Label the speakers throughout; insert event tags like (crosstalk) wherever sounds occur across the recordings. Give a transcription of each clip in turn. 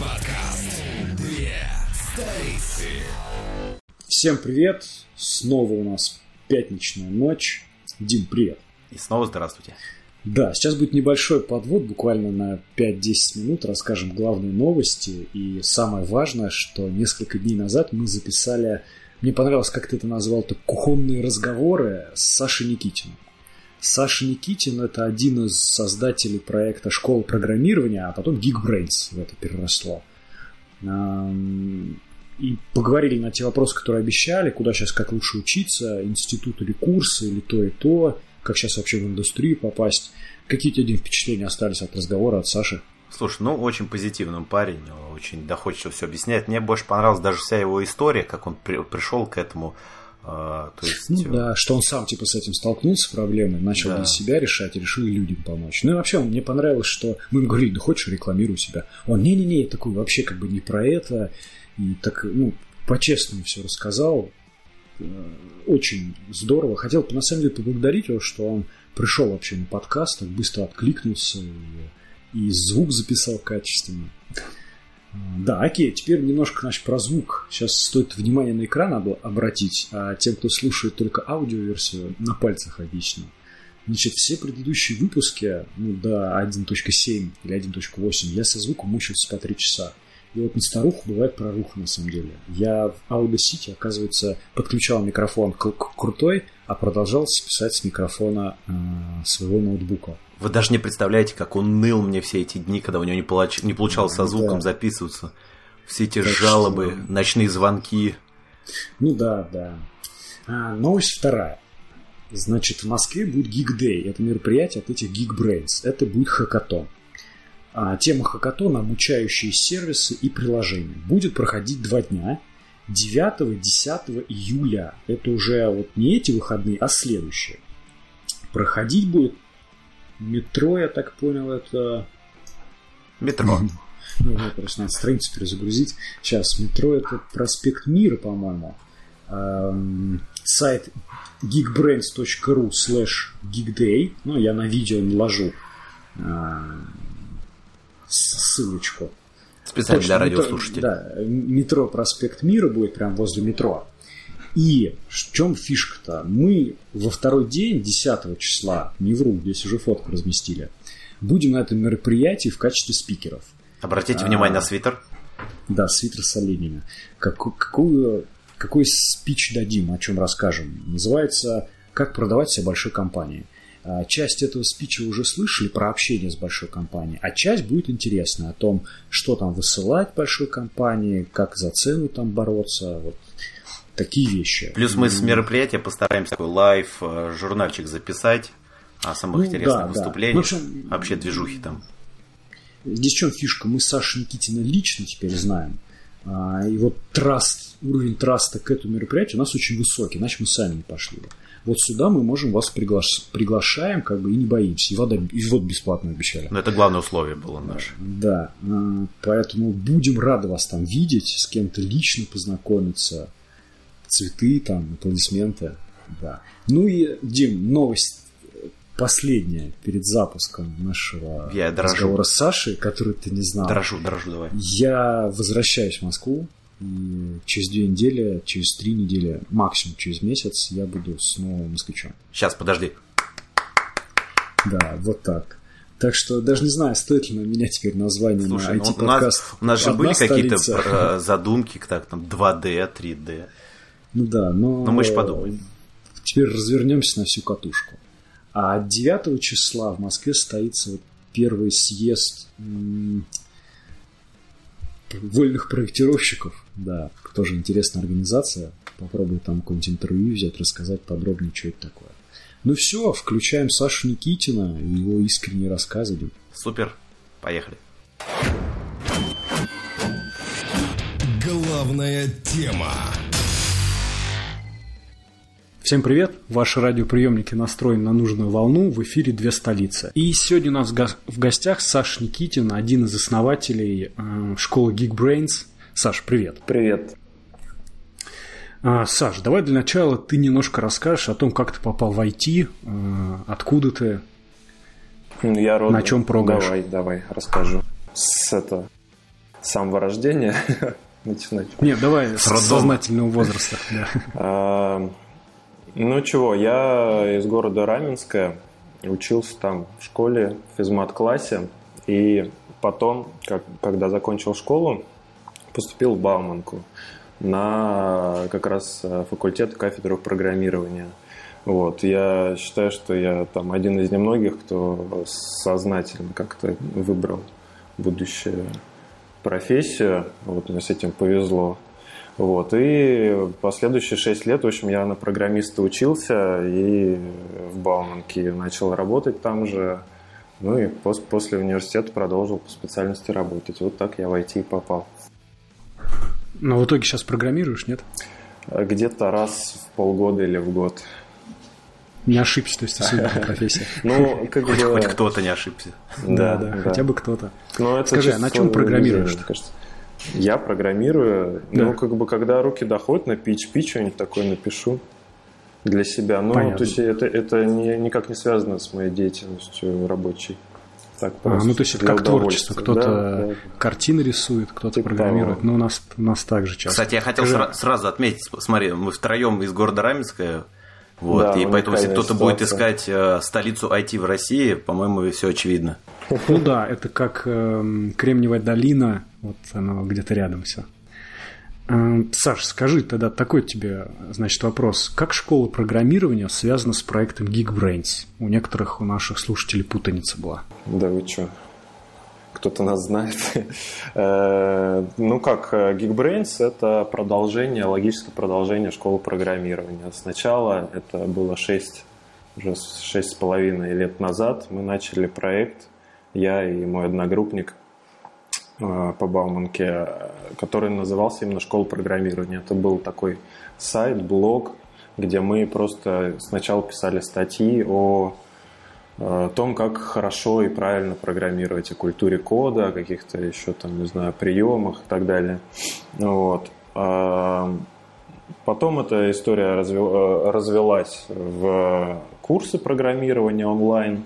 Speaker 1: Подкаст. Две столицы.
Speaker 2: Всем привет! Снова у нас пятничная ночь. Дим, привет!
Speaker 3: И снова здравствуйте.
Speaker 2: Да, сейчас будет небольшой подвод, буквально на 5-10 минут расскажем главные новости. И самое важное, что несколько дней назад мы записали, мне понравилось, как ты это назвал, то кухонные разговоры с Сашей Никитиным. Саша Никитин – это один из создателей проекта «Школа программирования», а потом Geekbrains в это переросло. И поговорили на те вопросы, которые обещали, куда сейчас как лучше учиться, институт или курсы, или то и то, как сейчас вообще в индустрию попасть. Какие у тебя, впечатления остались от разговора от Саши?
Speaker 3: Слушай, ну очень позитивный парень, очень доходчиво все объясняет. Мне больше понравилась даже вся его история, как он при, пришел к этому а, то есть...
Speaker 2: Ну да, что он сам типа с этим столкнулся с проблемой, начал да. для себя решать и решил людям помочь. Ну и вообще мне понравилось, что мы ему говорили, да хочешь, рекламируй себя. Он, не-не-не, такой вообще как бы не про это. И так, ну, по-честному все рассказал. Э, очень здорово. Хотел на самом деле поблагодарить его, что он пришел вообще на подкаст, так быстро откликнулся и, и звук записал качественно. Да, окей, теперь немножко значит, про звук. Сейчас стоит внимание на экран обратить, а тем, кто слушает только аудиоверсию, на пальцах объясню. Значит, все предыдущие выпуски, ну, до 1.7 или 1.8, я со звуком мучился по 3 часа. И вот на старуху бывает проруха, на самом деле. Я в Audacity, оказывается, подключал микрофон крутой, а продолжал писать с микрофона э, своего ноутбука.
Speaker 3: Вы даже не представляете, как он ныл мне все эти дни, когда у него не, получ... не получалось со звуком да. записываться. Все эти так жалобы, что... ночные звонки.
Speaker 2: Ну да, да. А, новость вторая. Значит, в Москве будет Geek Day. Это мероприятие от этих Geekbrains. Это будет хакатон. А, тема хакатона – обучающие сервисы и приложения. Будет проходить два дня. 9-10 июля. Это уже вот не эти выходные, а следующие. Проходить будет Метро, я так понял, это...
Speaker 3: Метро.
Speaker 2: Ну, ну, просто надо страницу перезагрузить. Сейчас, метро это проспект Мира, по-моему. Эм, сайт geekbrains.ru slash geekday. Ну, я на видео наложу э, ссылочку.
Speaker 3: Специально Точно, для радиослушателей.
Speaker 2: Да, метро проспект Мира будет прямо возле метро. И в чем фишка-то? Мы во второй день, 10 числа, не вру, здесь уже фотку разместили, будем на этом мероприятии в качестве спикеров.
Speaker 3: Обратите а, внимание на свитер.
Speaker 2: Да, свитер с оленями. Как, какую, какой спич дадим, о чем расскажем? Называется «Как продавать себя большой компании». А, часть этого спича уже слышали про общение с большой компанией, а часть будет интересна о том, что там высылать большой компании, как за цену там бороться. Вот такие вещи.
Speaker 3: Плюс мы с мероприятия постараемся такой live э, журнальчик записать о самых ну, интересных да, выступлениях, да. общем, вообще движухи там.
Speaker 2: Здесь в чем фишка? Мы Сашу Никитина лично теперь знаем. А, и вот trust, уровень траста к этому мероприятию у нас очень высокий, иначе мы сами не пошли бы. Вот сюда мы можем вас приглаш... приглашаем, как бы и не боимся. И вода, и вот бесплатно обещали.
Speaker 3: Но это главное условие было наше.
Speaker 2: Да, а, поэтому будем рады вас там видеть, с кем-то лично познакомиться цветы, там, аплодисменты. Да. Ну и, Дим, новость последняя перед запуском нашего
Speaker 3: я
Speaker 2: разговора с Сашей, который ты не знал.
Speaker 3: Дрожу, дрожу, давай.
Speaker 2: Я возвращаюсь в Москву, через две недели, через три недели, максимум через месяц я буду снова москвичом.
Speaker 3: Сейчас, подожди.
Speaker 2: Да, вот так. Так что даже не знаю, стоит ли на меня теперь название Слушай, на IT-подкаст.
Speaker 3: Ну, у нас, у нас же были какие-то э, задумки, как там 2D, 3D.
Speaker 2: Ну да, но...
Speaker 3: Но мы же подумаем.
Speaker 2: Теперь развернемся на всю катушку. А 9 числа в Москве состоится вот первый съезд вольных проектировщиков. Да, тоже интересная организация. Попробую там какое-нибудь интервью взять, рассказать подробнее, что это такое. Ну все, включаем Сашу Никитина и его искренние рассказы.
Speaker 3: Супер, поехали.
Speaker 1: Главная тема.
Speaker 2: Всем привет! Ваши радиоприемники настроены на нужную волну, в эфире «Две столицы». И сегодня у нас в гостях Саш Никитин, один из основателей э, школы Geekbrains. Саш, привет!
Speaker 4: Привет!
Speaker 2: А, Саш, давай для начала ты немножко расскажешь о том, как ты попал в IT, э, откуда ты,
Speaker 4: Я родом.
Speaker 2: на чем прогаешь.
Speaker 4: Давай, давай, расскажу. С этого С самого рождения (laughs) начинать.
Speaker 5: Нет, давай с сознательного возраста. (laughs)
Speaker 4: А, ну чего, я из города Раменская, учился там в школе, в физмат-классе, и потом, как, когда закончил школу, поступил в Бауманку на как раз факультет кафедру программирования. Вот, я считаю, что я там один из немногих, кто сознательно как-то выбрал будущее профессию. Вот мне с этим повезло. Вот, и последующие шесть лет, в общем, я на программиста учился и в Бауманке начал работать там же. Ну и пос после университета продолжил по специальности работать. Вот так я в IT попал.
Speaker 5: Но в итоге сейчас программируешь, нет?
Speaker 4: Где-то раз в полгода или в год.
Speaker 5: Не ошибся, то есть это по профессия.
Speaker 3: Ну, как хоть, бы... хоть кто-то не ошибся.
Speaker 5: Да, да, да, хотя бы кто-то. Это Скажи, а на чем программируешь? Мне кажется.
Speaker 4: Я программирую, да. ну, как бы, когда руки доходят на PHP, что-нибудь такое напишу для себя. Ну, Понятно. то есть это, это не, никак не связано с моей деятельностью рабочей.
Speaker 5: Так а, ну, то есть это как творчество. Кто-то да, да. картины рисует, кто-то типа программирует. Того. Ну, у нас, у нас так же часто.
Speaker 3: Кстати, я хотел Скажи... сразу отметить, смотри, мы втроем из города Раменская, вот, да, и поэтому, если кто-то будет искать э, столицу IT в России, по-моему, все очевидно.
Speaker 5: Ну да, это как э, Кремниевая долина, вот оно где-то рядом все. Э, Саш, скажи тогда такой тебе, значит, вопрос. Как школа программирования связана с проектом Geekbrains? У некоторых у наших слушателей путаница была.
Speaker 4: Да вы что? кто-то нас знает. (laughs) Э, ну как, Geekbrains – это продолжение, логическое продолжение школы программирования. Сначала, это было 6, уже 6,5 лет назад, мы начали проект, я и мой одногруппник э, по Бауманке, который назывался именно «Школа программирования». Это был такой сайт, блог, где мы просто сначала писали статьи о о том, как хорошо и правильно программировать, о культуре кода, о каких-то еще там, не знаю, приемах и так далее. Вот. А, потом эта история развелась в курсы программирования онлайн,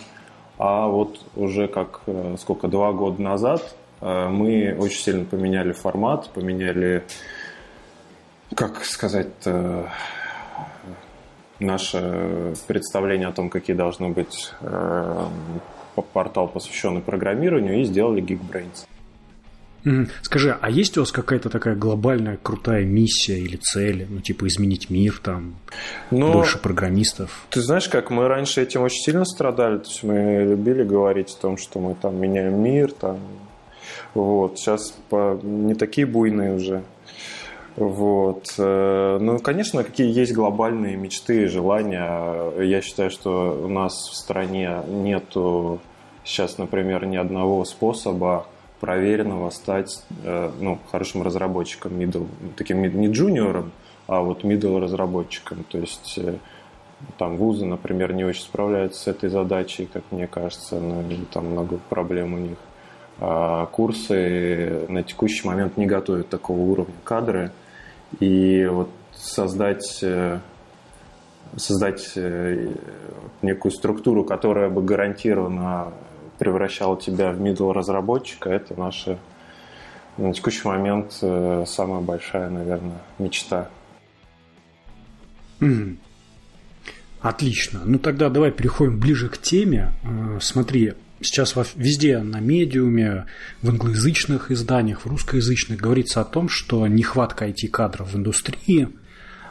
Speaker 4: а вот уже как э, сколько, два года назад э, мы очень сильно поменяли формат, поменяли, как сказать наше представление о том, какие должны быть э, портал, посвященный программированию, и сделали Geekbrains.
Speaker 5: Скажи, а есть у вас какая-то такая глобальная крутая миссия или цель, ну типа изменить мир, там Но, больше программистов?
Speaker 4: Ты знаешь, как мы раньше этим очень сильно страдали, то есть мы любили говорить о том, что мы там меняем мир, там вот сейчас по, не такие буйные уже вот. Э, ну, конечно, какие есть глобальные мечты и желания. Я считаю, что у нас в стране нету сейчас, например, ни одного способа проверенного стать э, ну, хорошим разработчиком, middle, таким не джуниором, а вот middle разработчиком. То есть э, там вузы, например, не очень справляются с этой задачей, как мне кажется, ну, там много проблем у них. А курсы на текущий момент не готовят такого уровня кадры. И вот создать, э, создать э, некую структуру, которая бы гарантированно превращала тебя в middle разработчика, это наша на текущий момент э, самая большая, наверное, мечта.
Speaker 5: Отлично. Ну тогда давай переходим ближе к теме. Смотри, сейчас везде на медиуме, в англоязычных изданиях, в русскоязычных говорится о том, что нехватка IT-кадров в индустрии,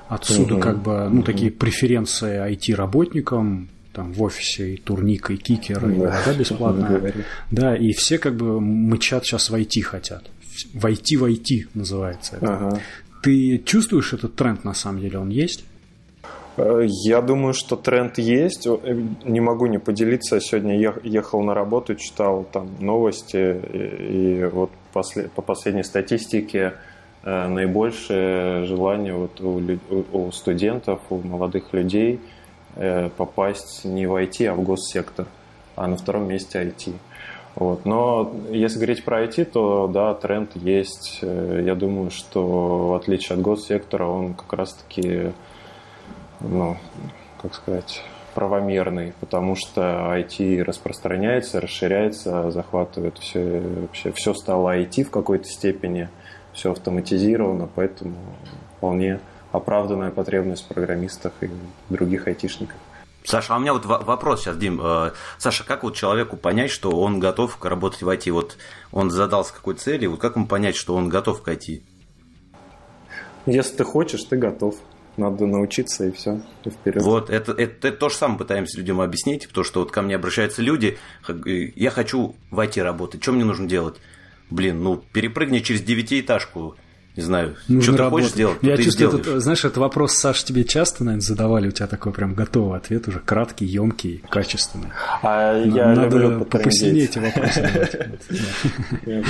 Speaker 5: отсюда угу. как бы ну, угу. такие преференции IT-работникам, там в офисе и турника, и кикер, да. и вода бесплатная. Да, и все как бы мычат сейчас в IT хотят. Войти в IT называется это. Ага. Ты чувствуешь этот тренд на самом деле, он есть?
Speaker 4: Э, я думаю, что тренд есть. Э, не могу не поделиться. Сегодня ехал на работу, читал там новости, и вот по последней статистике э, наибольшее желание вот у, студентов, у молодых людей попасть не в IT, а в госсектор, а на втором месте IT. Вот. Но если говорить про IT, то да, тренд есть. Я думаю, что в отличие от госсектора, он как раз-таки ну, как сказать, правомерный, потому что IT распространяется, расширяется, захватывает все, вообще все стало IT в какой-то степени, все автоматизировано, поэтому вполне оправданная потребность в программистах и других айтишниках.
Speaker 3: Саша, а у меня вот вопрос сейчас, Дим. Э, Саша, как вот человеку понять, что он готов работать в IT? Вот он задался какой целью, вот как ему понять, что он готов к IT?
Speaker 4: Если ты хочешь, ты готов. Надо научиться и все, и
Speaker 3: вперед. Вот, это, это, это то же самое пытаемся людям объяснить, потому что вот ко мне обращаются люди, я хочу в IT работать, что мне нужно делать? Блин, ну перепрыгни через девятиэтажку, не знаю,
Speaker 5: Нужно что ты хочешь сделать, Я чувствую, этот, знаешь, этот вопрос, Саш, тебе часто, наверное, задавали, у тебя такой прям готовый ответ уже, краткий, емкий, качественный.
Speaker 4: А я
Speaker 5: Надо люблю эти вопросы (laughs)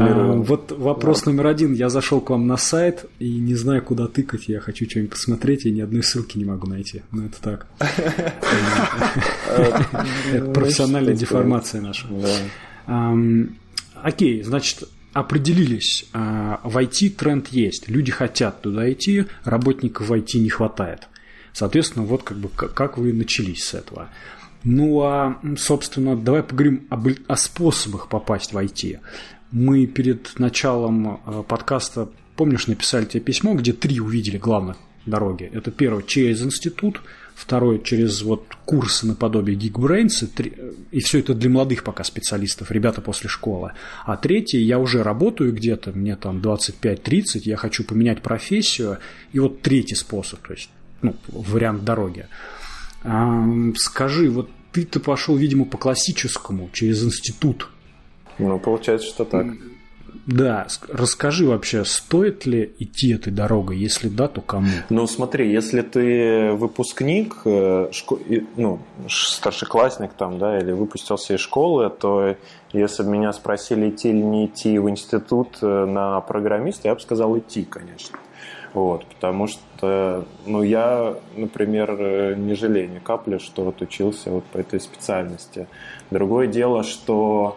Speaker 5: а, Вот вопрос номер один. Я зашел к вам на сайт и не знаю, куда тыкать. Я хочу что-нибудь посмотреть, и ни одной ссылки не могу найти. Ну, это так. (laughs) Это профессиональная деформация наша. Окей, значит, определились, а, в IT тренд есть, люди хотят туда идти, работников в IT не хватает. Соответственно, вот как бы как вы начались с этого. Ну а, собственно, давай поговорим об, о способах попасть в IT. Мы перед началом а, подкаста, помнишь, написали тебе письмо, где три увидели главных дороги. Это первое через институт, второй через вот курсы наподобие Geekbrains, и все это для молодых пока специалистов, ребята после школы. А третий, я уже работаю где-то, мне там 25-30, я хочу поменять профессию, и вот третий способ, то есть ну, вариант дороги. Скажи, вот ты-то пошел, видимо, по классическому, через институт.
Speaker 4: Ну, получается, что так.
Speaker 5: Да, расскажи вообще, стоит ли идти этой дорогой, если да, то кому?
Speaker 4: Ну смотри, если ты выпускник, э, ну, старшеклассник там, да, или выпустился из школы, то если бы меня спросили, идти или не идти в институт э, на программиста, я бы сказал идти, конечно. Вот, потому что, ну, я, например, э, не жалею ни капли, что вот учился вот по этой специальности. Другое дело, что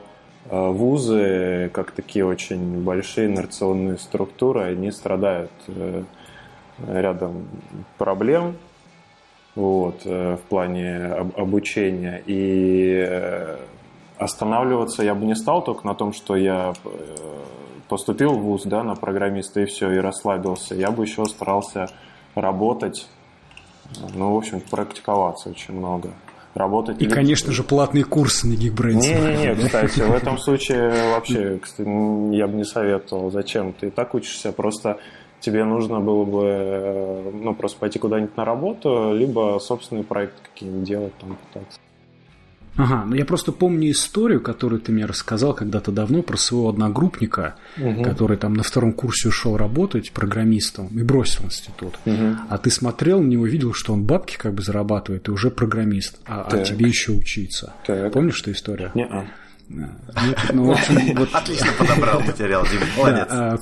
Speaker 4: вузы, как такие очень большие инерционные структуры, они страдают э, рядом проблем вот, э, в плане обучения. И останавливаться я бы не стал только на том, что я поступил в ВУЗ да, на программиста и все, и расслабился. Я бы еще старался работать, ну, в общем, практиковаться очень много работать.
Speaker 5: И, конечно же, платные курсы на Geekbrains.
Speaker 4: Не-не-не, (laughs) кстати, в этом случае вообще кстати, я бы не советовал. Зачем? Ты и так учишься, просто тебе нужно было бы э, ну, просто пойти куда-нибудь на работу, либо собственный проект какие-нибудь делать, там пытаться.
Speaker 5: Ага, ну я просто помню историю, которую ты мне рассказал когда-то давно про своего одногруппника, угу. который там на втором курсе ушел работать программистом и бросил институт. Угу. А ты смотрел на него, видел, что он бабки как бы зарабатывает и уже программист, а, а тебе еще учиться. Так. Помнишь эту историю?
Speaker 4: Не-а.
Speaker 3: Ну, в общем, (laughs) вот... Отлично подобрал материал, Дима, молодец. Да,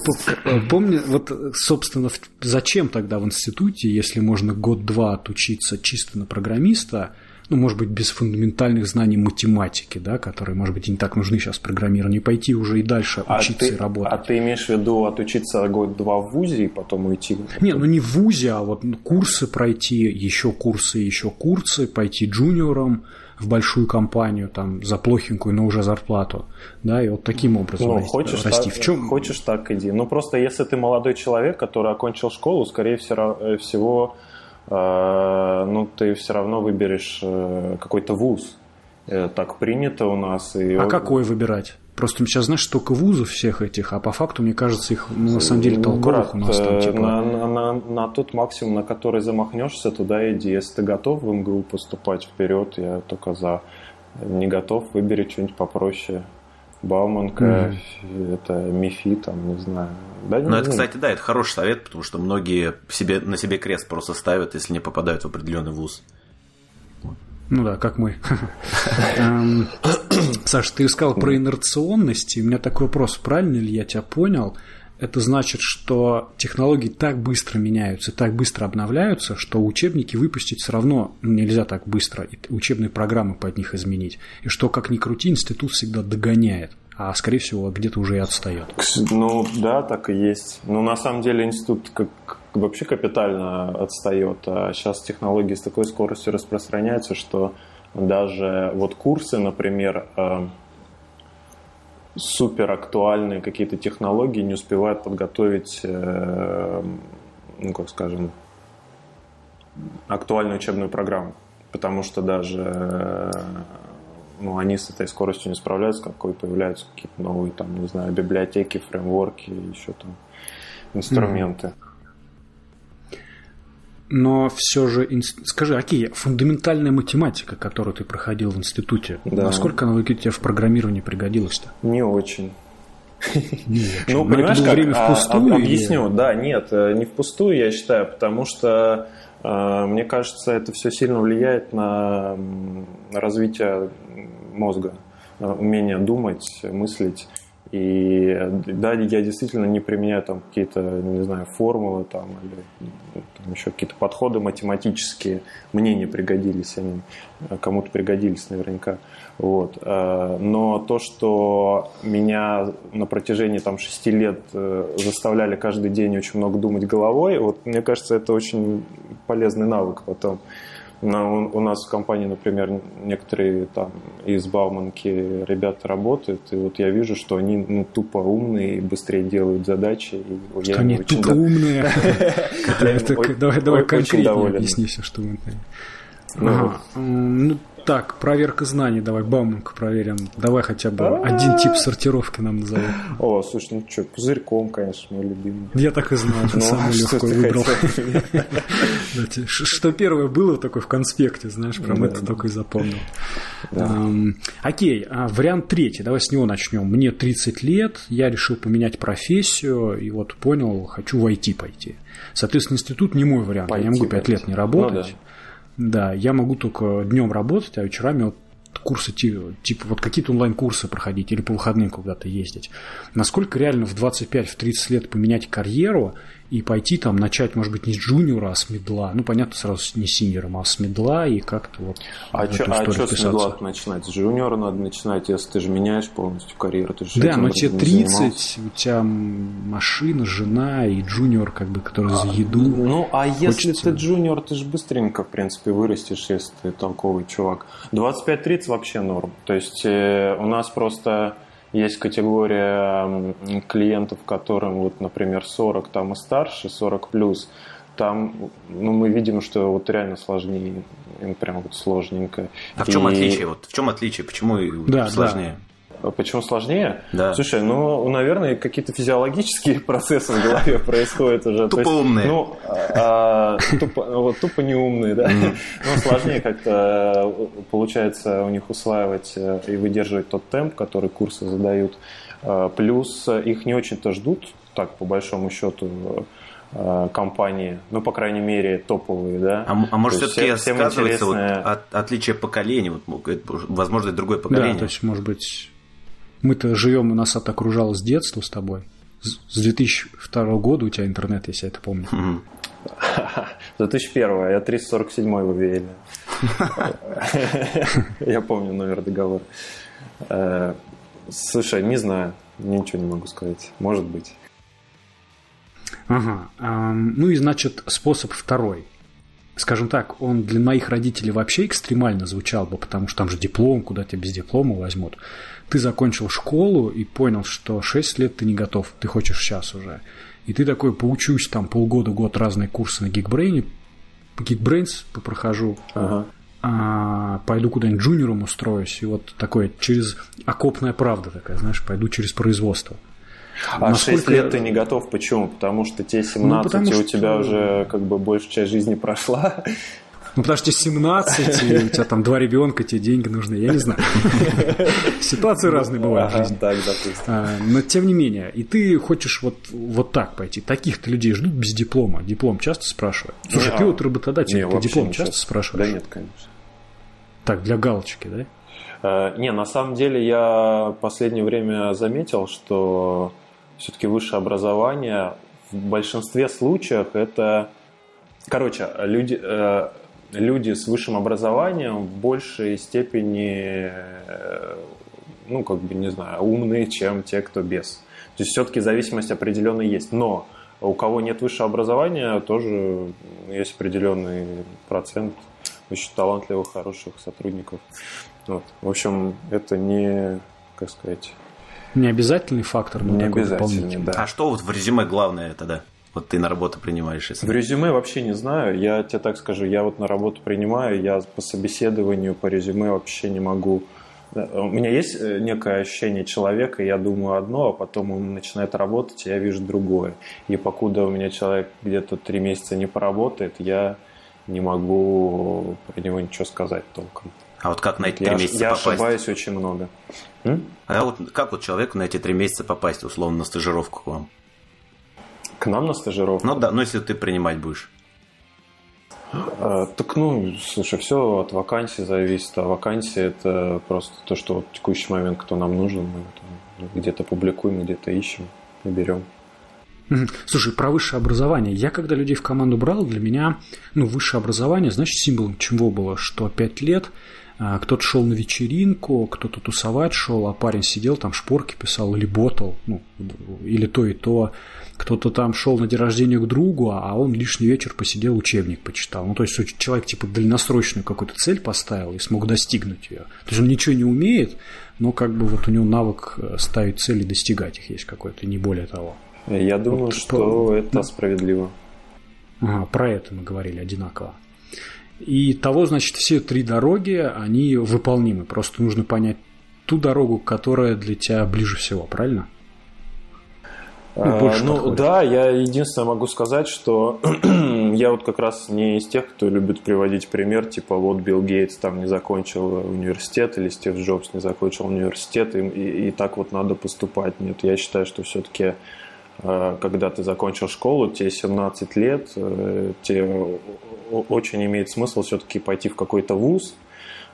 Speaker 5: а, помню, вот, собственно, зачем тогда в институте, если можно год-два отучиться чисто на программиста, ну, может быть, без фундаментальных знаний математики, да, которые, может быть, и не так нужны сейчас программированию, пойти уже и дальше а учиться
Speaker 4: ты,
Speaker 5: и работать.
Speaker 4: А ты имеешь в виду отучиться год-два в ВУЗе и потом уйти?
Speaker 5: Не, ну не в ВУЗе, а вот курсы пройти, еще курсы, еще курсы, пойти джуниором в большую компанию там за плохенькую, но уже зарплату, да, и вот таким образом ну, расти.
Speaker 4: Хочешь расти. Так, в чем? Хочешь так иди. Ну просто если ты молодой человек, который окончил школу, скорее всего ну, ты все равно выберешь э, какой-то вуз. Так принято у нас.
Speaker 5: И... А какой выбирать? Просто сейчас, знаешь, столько вузов всех этих, а по факту, мне кажется, их ну, на самом деле толковых Брат, у нас там
Speaker 4: э, типа... На, на, на, на тот максимум, на который замахнешься, туда иди. Если ты готов в МГУ поступать вперед, я только за. Не готов, выбери что-нибудь попроще. Бауманка, mm-hmm. это МИФИ, там, не знаю.
Speaker 3: Да, ну, это, кстати, да, это хороший совет, потому что многие себе, на себе крест просто ставят, если не попадают в определенный вуз.
Speaker 5: Ну да, как мы. Эм, Саш, ты сказал про инерционность, и у меня такой вопрос, правильно ли я тебя понял? Это значит, что технологии так быстро меняются, так быстро обновляются, что учебники выпустить все равно нельзя так быстро, и учебные программы под них изменить. И что, как ни крути, институт всегда догоняет а, скорее всего, где-то уже и отстает.
Speaker 4: Ну, да, так и есть. Но на самом деле институт как вообще капитально отстает, а сейчас технологии с такой скоростью распространяются, что даже вот курсы, например, э, супер актуальные какие-то технологии не успевают подготовить, э, ну, как скажем, актуальную учебную программу. Потому что даже э, ну, они с этой скоростью не справляются, какой появляются какие-то новые, там, не знаю, библиотеки, фреймворки, еще там инструменты. Mm-hmm.
Speaker 5: Но все же, скажи, окей, фундаментальная математика, которую ты проходил в институте, да. насколько она тебе в программировании пригодилась-то?
Speaker 4: Не очень. Ну, понимаешь, как, время а, впустую? Объясню, да, нет, э, не впустую, я считаю, потому что э, мне кажется, это все сильно влияет на развитие мозга, умение думать, мыслить. И да, я действительно не применяю там какие-то, не знаю, формулы там или там, еще какие-то подходы математические. Мне не пригодились они, а кому-то пригодились наверняка. Вот. А, но то, что меня на протяжении там шести лет э, заставляли каждый день очень много думать головой, вот мне кажется, это очень полезный навык потом. Но у нас в компании, например, некоторые там из Бауманки ребята работают, и вот я вижу, что они ну, тупо умные и быстрее делают задачи. И
Speaker 5: что они тупо умные? (laughs) Давай давай конкретнее объясни все, что мы Ну, так, проверка знаний, давай Бауманку проверим. Давай хотя бы один тип сортировки нам назови.
Speaker 4: О, слушай, ну что, пузырьком, конечно, мой любимый.
Speaker 5: Я так и знал, что ну, самый легкий выбрал. (laughs) Что первое было такое в конспекте, знаешь, прям это только и запомнил. Окей, а вариант третий, давай с него начнем. Мне 30 лет, я решил поменять профессию, и вот понял, хочу в IT пойти. Соответственно, институт не мой вариант. Я не могу 5 лет не работать. Да, я могу только днем работать, а вечерами вот курсы типа, вот какие-то онлайн-курсы проходить или по выходным куда-то ездить. Насколько реально в 25-30 лет поменять карьеру и пойти там начать, может быть, не с джуниора, а с медла. Ну, понятно, сразу не синьором, а с медла и как-то вот
Speaker 4: А что а с медла начинать? С джуниора надо начинать, если ты же меняешь полностью карьеру. Ты же
Speaker 5: да, но тебе 30, занимался. у тебя машина, жена и джуниор, как бы, который за еду.
Speaker 4: Ну, а если ты джуниор, ты же быстренько, в принципе, вырастешь, если ты толковый чувак. 25-30 вообще норм. То есть э, у нас просто есть категория клиентов, которым, вот, например, 40 там и старше, 40 плюс. Там ну, мы видим, что вот реально сложнее, им прям вот сложненько.
Speaker 3: А в чем и... отличие? Вот в чем отличие? Почему да, сложнее? Да.
Speaker 4: Почему сложнее?
Speaker 3: Да.
Speaker 4: Слушай, ну, наверное, какие-то физиологические (laughs) процессы в голове происходят уже.
Speaker 3: Тупо умные.
Speaker 4: Ну, а, тупо, вот, тупо неумные, да. Ну, сложнее как-то получается у них усваивать э, и выдерживать тот темп, который курсы задают. А, плюс их не очень-то ждут, так, по большому счету, э, компании, ну, по крайней мере, топовые, да.
Speaker 3: А, а может, все-таки сказывается интересное... вот от, отличие поколений, вот, возможно, другое поколение?
Speaker 5: Да, то есть, может быть, мы-то живем, у нас это окружало с детства с тобой. С 2002 года у тебя интернет, если я это помню. (laughs)
Speaker 4: С 2001, я 347 в Вейле. Я помню номер договора. Э, слушай, не знаю, ничего не могу сказать. Может быть.
Speaker 5: Ага. Ну и значит, способ второй. Скажем так, он для моих родителей вообще экстремально звучал бы, потому что там же диплом, куда тебя без диплома возьмут ты закончил школу и понял, что 6 лет ты не готов, ты хочешь сейчас уже. И ты такой, поучусь там полгода, год разные курсы на Geekbrain, Geekbrains попрохожу, ага. а, пойду куда-нибудь джуниором устроюсь, и вот такое через окопная правда такая, знаешь, пойду через производство.
Speaker 4: А Насколько... 6 лет ты не готов, почему? Потому что те 17, ну, и у тебя уже как бы большая часть жизни прошла, (laughs)
Speaker 5: ну, потому что 17, и у тебя там два ребенка, тебе деньги нужны, я не знаю. (laughs) Ситуации разные бывают в жизни. Так, а, Но тем не менее, и ты хочешь вот, вот так пойти. Таких-то людей ждут без диплома. Диплом часто спрашивают. Слушай, ты вот работодатель, ты диплом часто спрашиваешь?
Speaker 4: Да нет, конечно.
Speaker 5: Так, для галочки, да?
Speaker 4: А, не, на самом деле я в последнее время заметил, что все-таки высшее образование в большинстве случаев это Короче, люди, э, люди с высшим образованием в большей степени э, ну, как бы, не знаю, умные, чем те, кто без. То есть все-таки зависимость определенная есть. Но у кого нет высшего образования, тоже есть определенный процент очень талантливых, хороших сотрудников. Вот. В общем, это не, как сказать...
Speaker 5: Не обязательный фактор, но
Speaker 4: не
Speaker 5: такой
Speaker 4: обязательный, да.
Speaker 3: А что вот в резюме главное тогда? Вот ты на работу принимаешь. Если...
Speaker 4: В резюме вообще не знаю. Я тебе так скажу, я вот на работу принимаю, я по собеседованию, по резюме вообще не могу. У меня есть э, некое ощущение человека, я думаю одно, а потом он начинает работать, и я вижу другое. И покуда у меня человек где-то три месяца не поработает, я не могу про него ничего сказать толком.
Speaker 3: А вот как на эти три
Speaker 4: Я,
Speaker 3: месяца
Speaker 4: я
Speaker 3: попасть?
Speaker 4: ошибаюсь очень много. М?
Speaker 3: А вот как вот человеку на эти три месяца попасть, условно, на стажировку к вам?
Speaker 4: К нам на стажировку?
Speaker 3: Ну да, ну если ты принимать будешь.
Speaker 4: А, так, ну, слушай, все от вакансии зависит. А вакансия это просто то, что вот в текущий момент, кто нам нужен, мы там где-то публикуем, где-то ищем и берем.
Speaker 5: Слушай, про высшее образование. Я когда людей в команду брал, для меня, ну, высшее образование, значит, символом чего было, что пять лет кто-то шел на вечеринку, кто-то тусовать шел, а парень сидел там шпорки писал или ботал, ну, или то и то. Кто-то там шел на день рождения к другу, а он лишний вечер посидел, учебник почитал. Ну, то есть человек типа дальносрочную какую-то цель поставил и смог достигнуть ее. То есть он ничего не умеет, но как бы вот у него навык э, ставить цели достигать их есть какой-то, не более того.
Speaker 4: Я думаю,
Speaker 5: Вот
Speaker 4: что
Speaker 5: по-
Speaker 4: это справедливо.
Speaker 5: Ага, про это мы говорили одинаково. И того, значит, все три дороги, они выполнимы. Просто нужно понять ту дорогу, которая для тебя ближе всего, правильно?
Speaker 4: А,
Speaker 5: больше
Speaker 4: ну
Speaker 5: подходит.
Speaker 4: да, я единственное могу сказать, что (clears throat) я вот как раз не из тех, кто любит приводить пример, типа вот Билл Гейтс там не закончил университет или Стив Джобс не закончил университет, и, и- и так вот надо поступать. Нет, я считаю, что все-таки когда ты закончил школу, тебе 17 лет, э, тебе очень имеет смысл все-таки пойти в какой-то вуз,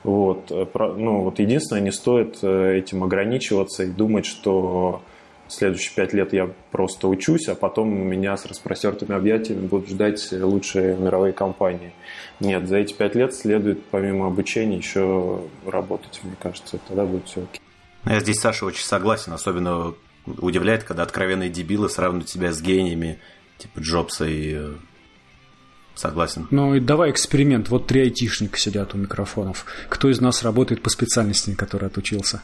Speaker 4: вот, э, ну, вот единственное, не стоит э, этим ограничиваться и думать, что следующие пять лет я просто учусь, а потом меня с распростертыми объятиями будут ждать лучшие мировые компании. Нет, за эти пять лет следует помимо обучения еще работать, мне кажется, тогда будет все окей.
Speaker 3: Ну, Я здесь, Саша, очень согласен. Особенно удивляет, когда откровенные дебилы сравнивают себя с гениями, типа Джобса и... Согласен.
Speaker 5: Ну и давай эксперимент. Вот три айтишника сидят у микрофонов. Кто из нас работает по специальности, на которой отучился?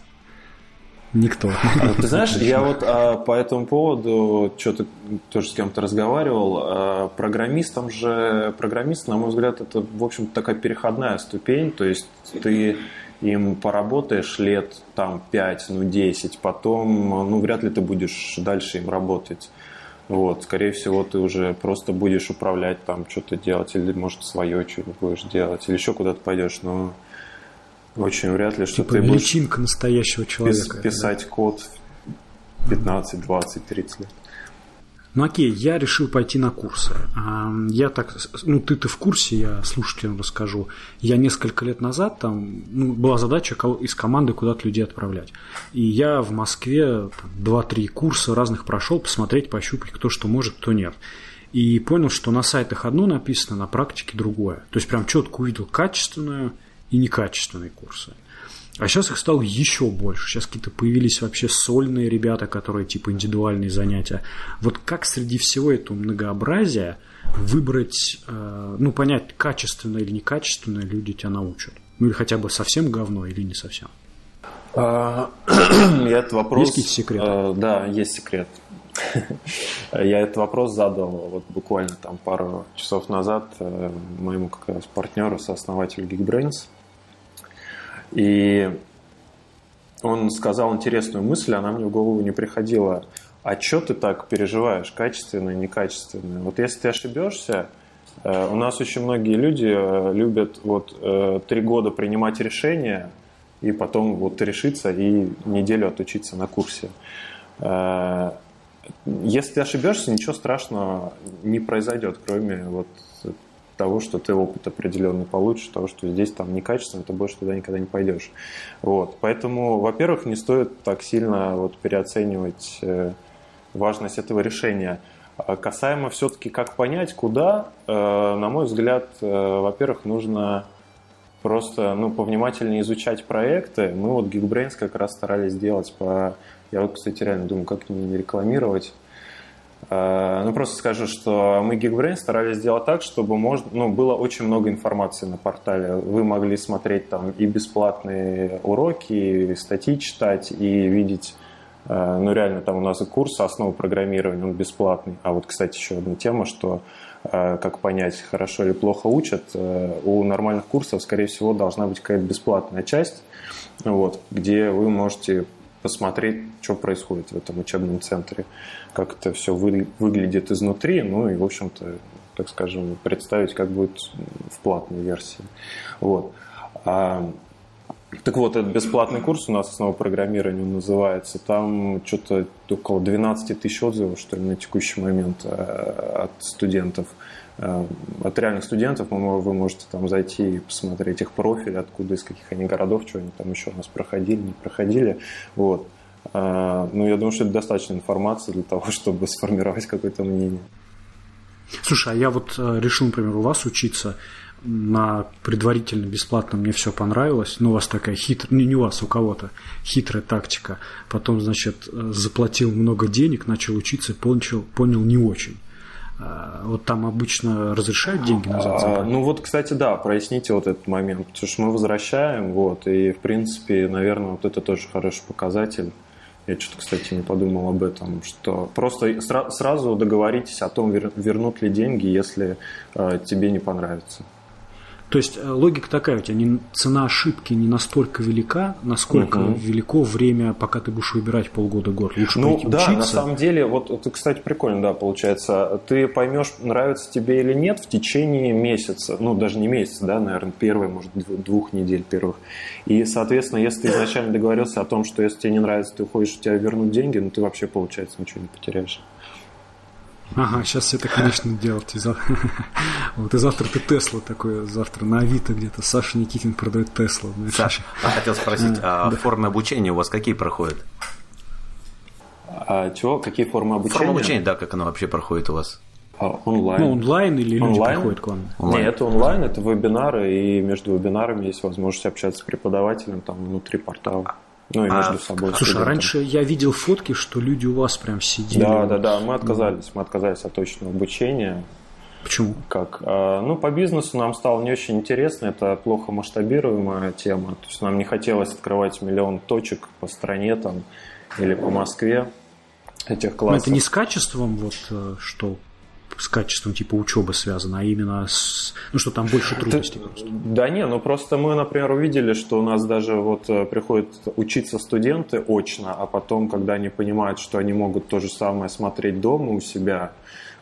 Speaker 5: Никто.
Speaker 4: А Ты знаешь, я вот а, по этому поводу что-то тоже с кем-то разговаривал. А, программистам же, программист, на мой взгляд, это, в общем такая переходная ступень. То есть ты им поработаешь лет там 5, ну 10, потом, ну вряд ли ты будешь дальше им работать. Вот, скорее всего, ты уже просто будешь управлять там, что-то делать, или, может, свое что-нибудь будешь делать, или еще куда-то пойдешь, но очень вряд ли, что
Speaker 5: Типа
Speaker 4: ты будешь
Speaker 5: личинка настоящего
Speaker 4: пис-
Speaker 5: человека.
Speaker 4: писать код в 15, 20, 30 лет.
Speaker 5: Ну окей, я решил пойти на курсы. А, Я так, ну ты-то в курсе, я слушателям расскажу. Я несколько лет назад там ну, была задача из команды куда-то людей отправлять. И я в Москве там, 2-3 курса разных прошел, посмотреть, пощупать, кто что может, кто нет. И понял, что на сайтах одно написано, на практике другое. То есть прям четко увидел качественную и некачественные курсы. А сейчас их стало еще больше. Сейчас какие-то появились вообще сольные ребята, которые типа индивидуальные занятия. Вот как среди всего этого многообразия выбрать, э, ну, понять, качественно или некачественно люди тебя научат? Ну, или хотя бы совсем говно или не совсем?
Speaker 4: А, (clears throat) Я этот вопрос...
Speaker 5: Есть какие-то секреты?
Speaker 4: э, Да, есть секрет. (laughs) Я этот вопрос задал вот буквально там пару часов назад э, моему как раз партнеру, сооснователю Geekbrains. И он сказал интересную мысль, она мне в голову не приходила. А что ты так переживаешь, качественное, некачественное? Вот если ты ошибешься, э, у нас очень многие люди э, любят вот э, три года принимать решения и потом вот решиться и неделю отучиться на курсе. Если ты ошибешься, ничего страшного не произойдет, кроме вот того, что ты опыт определенный получишь, того, что здесь там некачественно, ты больше туда никогда не пойдешь. Вот. Поэтому, во-первых, не стоит так сильно вот переоценивать э, важность этого решения. А Касаемо все-таки, как понять, куда, э, на мой взгляд, э, во-первых, нужно просто ну, повнимательнее изучать проекты. Мы вот Geekbrains как раз старались сделать по... Я вот, кстати, реально думаю, как не рекламировать. А, ну, просто скажу, что мы Geekbrains старались сделать так, чтобы можно, ну, было очень много информации на портале. Вы могли смотреть там и бесплатные уроки, и статьи читать, и видеть а, ну, реально, там у нас и курс основы программирования, он бесплатный. А вот, кстати, еще одна тема, что а, как понять, хорошо или плохо учат, у нормальных курсов, скорее всего, должна быть какая-то бесплатная часть, вот, где вы можете посмотреть, что происходит в этом учебном центре, как это все вы, выглядит изнутри, ну и, в общем-то, так скажем, представить, как будет в платной версии. Вот. А, так вот, этот бесплатный курс у нас «Основа программирования» называется. Там что-то около 12 тысяч отзывов, что ли, на текущий момент э, от студентов – Э, от реальных студентов вы можете там зайти и посмотреть их профиль, откуда, из каких они городов, что они там еще у нас проходили, не проходили. Вот. Э, ну, я думаю, что это достаточно информации для того, (laughs) чтобы сформировать какое-то мнение.
Speaker 5: Слушай, а я вот решил, например, у вас учиться на предварительно бесплатно мне все понравилось, но у вас такая хитрая, не, не у вас, у кого-то хитрая тактика. Потом, значит, заплатил много денег, начал учиться, понял, понял не очень. А, вот там обычно разрешают деньги назад забрать?
Speaker 4: А, ну вот, кстати, да, проясните вот этот момент, потому что мы возвращаем, вот, и, в принципе, наверное, вот это тоже хороший показатель. Я что-то, кстати, не подумал об этом, что просто сра- сразу договоритесь о том, вернут ли деньги, если э, тебе не понравится.
Speaker 5: То есть э, логика такая у тебя, не, цена ошибки не настолько велика, насколько угу. велико время, пока ты будешь выбирать полгода-год. Лучше
Speaker 4: ну,
Speaker 5: пойти
Speaker 4: да,
Speaker 5: учиться.
Speaker 4: на самом деле, вот это, кстати, прикольно, да, получается. Ты поймешь, нравится тебе или нет в течение месяца. Ну, даже не месяца, да, наверное, первые, может, двух недель первых. И, соответственно, если ты изначально договорился о том, что если тебе не нравится, ты уходишь, у тебя вернут деньги, ну, ты вообще, получается, ничего не потеряешь.
Speaker 5: Ага, сейчас все это, конечно, делать. (laughs) Вот и завтра ты Тесла такой, завтра на Авито где-то Саша Никитин продает Тесла.
Speaker 3: Саша, хотел спросить, (laughs) а, а формы обучения у вас какие проходят?
Speaker 4: А чего? Какие формы обучения?
Speaker 3: Форма обучения, да, как оно вообще проходит у вас?
Speaker 5: А, онлайн. Ну, онлайн или онлайн? люди приходят к вам?
Speaker 4: Онлайн. Нет, это онлайн, это вебинары, и между вебинарами есть возможность общаться с преподавателем там внутри портала. Ну и а, между собой.
Speaker 5: Слушай, а раньше я видел фотки, что люди у вас прям сидели.
Speaker 4: Да, да, да. Мы отказались. Мы отказались от точного обучения.
Speaker 5: Почему?
Speaker 4: Как? А, ну, по бизнесу нам стало не очень интересно. Это плохо масштабируемая тема. То есть нам не хотелось открывать миллион точек по стране там или по Москве этих классов.
Speaker 5: Но это не с качеством, вот э, что с качеством типа учебы связано, а именно с... Ну, что там больше трудностей
Speaker 4: Ты... просто. Да не, ну просто мы, например, увидели, что у нас даже вот э, приходят учиться студенты очно, а потом, когда они понимают, что они могут то же самое смотреть дома у себя,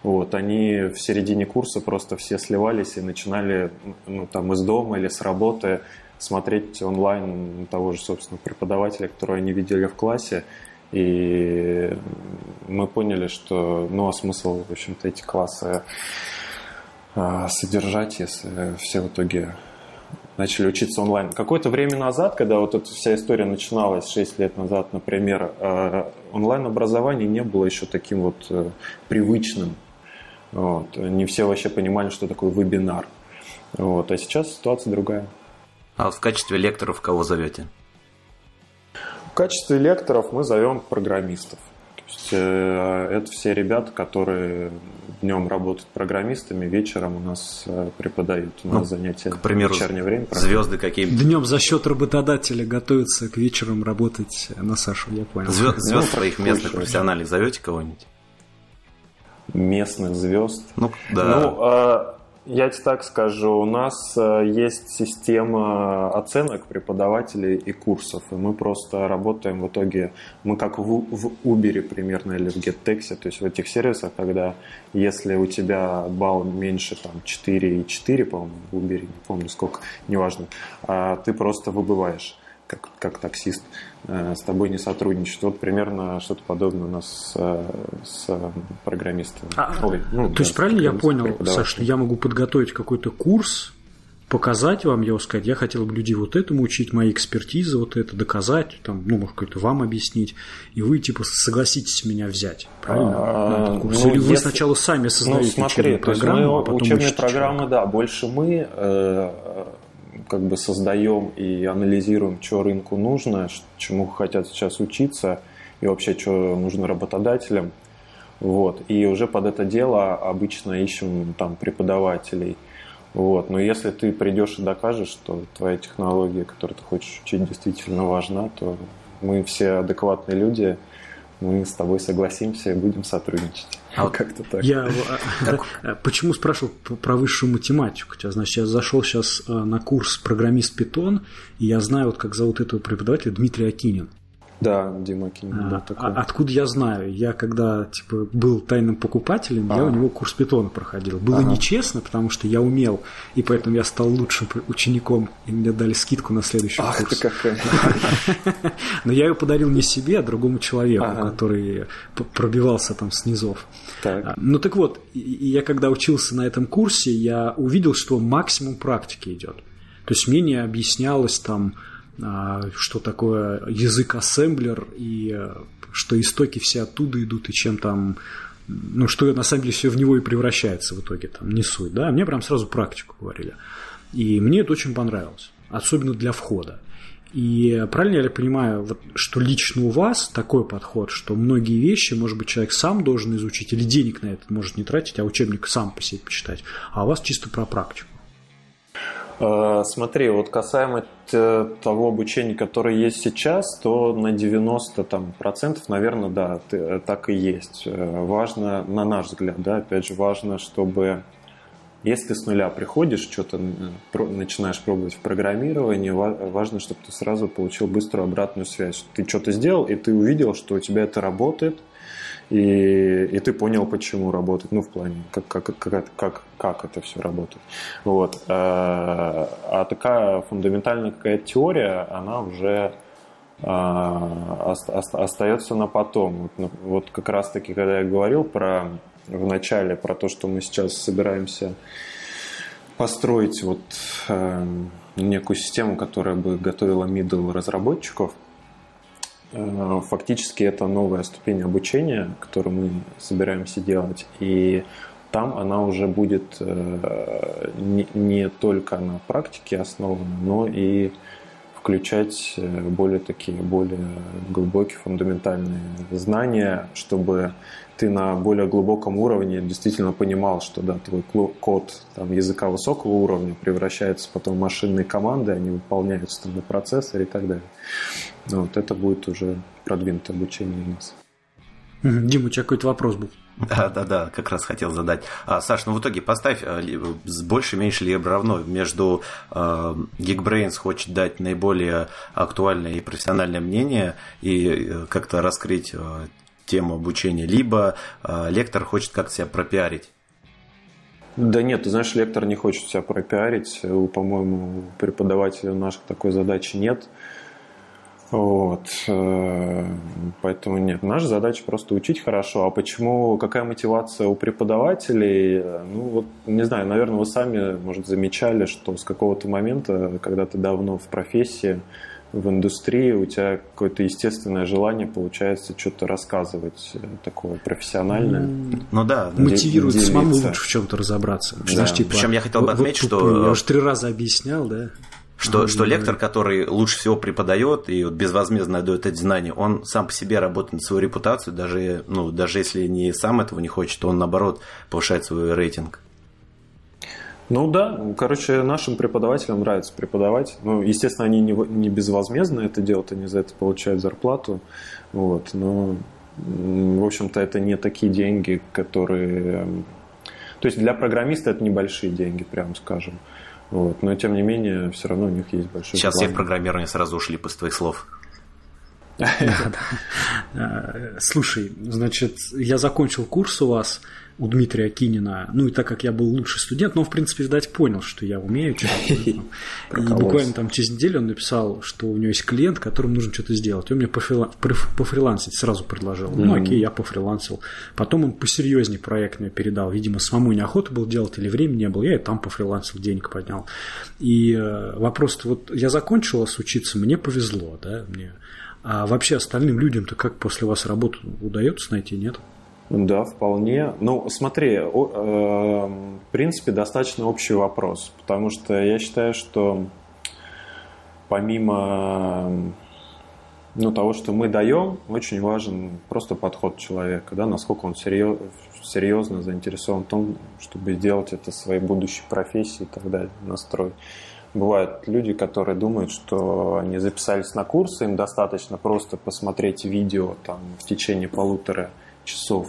Speaker 4: вот, они в середине курса просто все сливались и начинали ну, там из дома или с работы смотреть онлайн того же, собственно, преподавателя, которого они видели в классе, и мы поняли, что ну а смысл, в общем-то, эти классы а, содержать, если все в итоге начали учиться онлайн. Какое-то время назад, когда вот эта вся история начиналась, 6 лет назад, например, а, онлайн-образование не было еще таким вот э, привычным. Вот. Не все вообще понимали, что такое вебинар. Вот. А сейчас ситуация другая.
Speaker 3: А в качестве лекторов кого зовете?
Speaker 4: В качестве лекторов мы зовем программистов. То есть, э, это все ребята, которые днем работают программистами, вечером у нас э, преподают. У нас ну, занятия
Speaker 3: к примеру,
Speaker 4: в вечернее время.
Speaker 3: Звезды какие
Speaker 5: Днем за счет работодателя готовятся к вечерам работать на Сашу, я понял.
Speaker 3: Звезд, звезд ну, своих местных профессиональных зовете кого-нибудь?
Speaker 4: Местных звезд?
Speaker 3: Ну, да.
Speaker 4: Ну, а я тебе так скажу, у нас э, есть система оценок преподавателей и курсов, и мы просто работаем в итоге, мы как в, в Uber примерно или в GetTex, то есть в этих сервисах, когда если у тебя балл меньше там 4,4, по-моему, в Uber, не помню сколько, неважно, а ты просто выбываешь как, как таксист, э, с тобой не сотрудничать. Вот примерно что-то подобное у нас с, с программистами.
Speaker 5: А, Ой, ну, то да, есть правильно я понял, Саш, что я могу подготовить какой-то курс, показать вам, я сказать, я хотел бы людей вот этому учить, мои экспертизы, вот это доказать, там, ну, может, какой-то вам объяснить, и вы, типа, согласитесь меня взять, правильно? А, ну, Или вы если... сначала сами создаете
Speaker 4: ну, смотри,
Speaker 5: учебные программы,
Speaker 4: мы, а потом Учебные программы, как? да, больше мы, э, как бы создаем и анализируем, что рынку нужно, чему хотят сейчас учиться и вообще, что нужно работодателям. Вот. И уже под это дело обычно ищем там преподавателей. Вот. Но если ты придешь и докажешь, что твоя технология, которую ты хочешь учить, действительно важна, то мы все адекватные люди, мы с тобой согласимся и будем сотрудничать.
Speaker 5: А вот как-то так. Я как... (laughs) Э, почему спрашивал про высшую математику? Хотя, значит, я зашел сейчас э, на курс программист Питон, и я знаю, вот как зовут этого преподавателя Дмитрий Акинин.
Speaker 4: Да, Дима Кинг, а,
Speaker 5: такой. А, откуда я знаю? Я когда типа был тайным покупателем, а. я у него курс питона проходил. Было ага. нечестно, потому что я умел, и поэтому я стал лучшим учеником, и мне дали скидку на следующий Ах, курс. Ты какая. (laughs) Но я ее подарил не себе, а другому человеку, ага. который пробивался там с низов. Так. А, ну так вот, я когда учился на этом курсе, я увидел, что максимум практики идет. То есть мне не объяснялось там что такое язык ассемблер и э, что истоки все оттуда идут и чем там ну, что на самом деле все в него и превращается в итоге, там, не суть, да, мне прям сразу практику говорили. И мне это очень понравилось, особенно для входа. И правильно я понимаю, вот, что лично у вас такой подход, что многие вещи, может быть, человек сам должен изучить, или денег на это может не тратить, а учебник сам по себе почитать, а у вас чисто про практику?
Speaker 4: Э, смотри, вот касаемо того обучения, которое есть сейчас, то на 90 там, процентов, наверное, да, э, так и есть. Э, важно, на наш взгляд, да, опять же, важно, чтобы если ты с нуля приходишь, что-то начинаешь пробовать в программировании, важно, чтобы ты сразу получил быструю обратную связь. Ты что-то сделал, и ты увидел, что у тебя это работает – и, и ты понял, почему работает, ну, в плане, как, как, как, как, как это все работает. Вот. А, а такая фундаментальная какая-то теория, она уже а, остается на потом. Вот, ну, вот как раз-таки, когда я говорил про в начале про то, что мы сейчас собираемся построить вот э, некую систему, которая бы готовила middle разработчиков – Э, фактически это новая ступень обучения, которую мы собираемся делать. И там она уже будет э, не только на практике основана, но и включать э, более такие, более глубокие, фундаментальные знания, чтобы ты на более глубоком уровне действительно понимал, что да, твой код там, языка высокого уровня превращается потом в машинные команды, они выполняются там на процессоре и так далее. Вот это будет уже продвинутое обучение у нас.
Speaker 5: Дима, у тебя какой-то вопрос был?
Speaker 3: Да, да, да, как раз хотел задать. А, Саш, ну в итоге поставь э, с больше, меньше либо равно между э, Geekbrains хочет дать наиболее актуальное и профессиональное мнение и э, как-то раскрыть тему обучения, либо э, лектор хочет как-то себя пропиарить?
Speaker 4: Да нет, ты знаешь, лектор не хочет себя пропиарить. По-моему, преподавателя наших такой задачи нет. Вот. Э, поэтому нет. Наша задача просто учить хорошо. А почему, какая мотивация у преподавателей? Ну, вот, не знаю, наверное, вы сами, может, замечали, что с какого-то момента, когда ты давно в профессии, в индустрии у тебя какое-то естественное желание получается что-то рассказывать э, такое профессиональное.
Speaker 3: Ну да,
Speaker 5: мотивирует делиться. самому лучше в чем-то разобраться.
Speaker 3: Да. Знаешь, типа, Причем я хотел бы отметить, вот, что
Speaker 5: я уже три раза объяснял, да.
Speaker 3: Что, что лектор, который лучше всего преподает и вот безвозмездно дает эти знания, он сам по себе работает на свою репутацию, даже, ну, даже если не сам этого не хочет, он наоборот повышает свой рейтинг.
Speaker 4: Ну да, короче, нашим преподавателям нравится преподавать. Ну, естественно, они не, не безвозмездно это делают, они за это получают зарплату. Вот, но, в общем-то, это не такие деньги, которые... То есть для программиста это небольшие деньги, прям скажем. Вот, но, тем не менее, все равно у них есть большой
Speaker 3: Сейчас план. все в программирование сразу ушли после твоих слов. (laughs)
Speaker 5: Слушай, значит, я закончил курс у вас – у Дмитрия Кинина. Ну и так как я был лучший студент, но он, в принципе, видать, понял, что я умею (laughs) И буквально там через неделю он написал, что у него есть клиент, которому нужно что-то сделать. И он мне пофрилансить сразу предложил. Ну окей, я пофрилансил. Потом он посерьезнее проект мне передал. Видимо, самому неохота было делать или времени не было. Я и там пофрилансил, денег поднял. И э, вопрос, вот я закончил вас учиться, мне повезло, да, мне. А вообще остальным людям-то как после вас работу удается найти, нет?
Speaker 4: Да, вполне. Ну, смотри, э, в принципе, достаточно общий вопрос, потому что я считаю, что помимо ну, того, что мы даем, очень важен просто подход человека, да, насколько он серьез, серьезно заинтересован в том, чтобы сделать это своей будущей профессией и так далее, настрой. Бывают люди, которые думают, что они записались на курсы, им достаточно просто посмотреть видео там, в течение полутора часов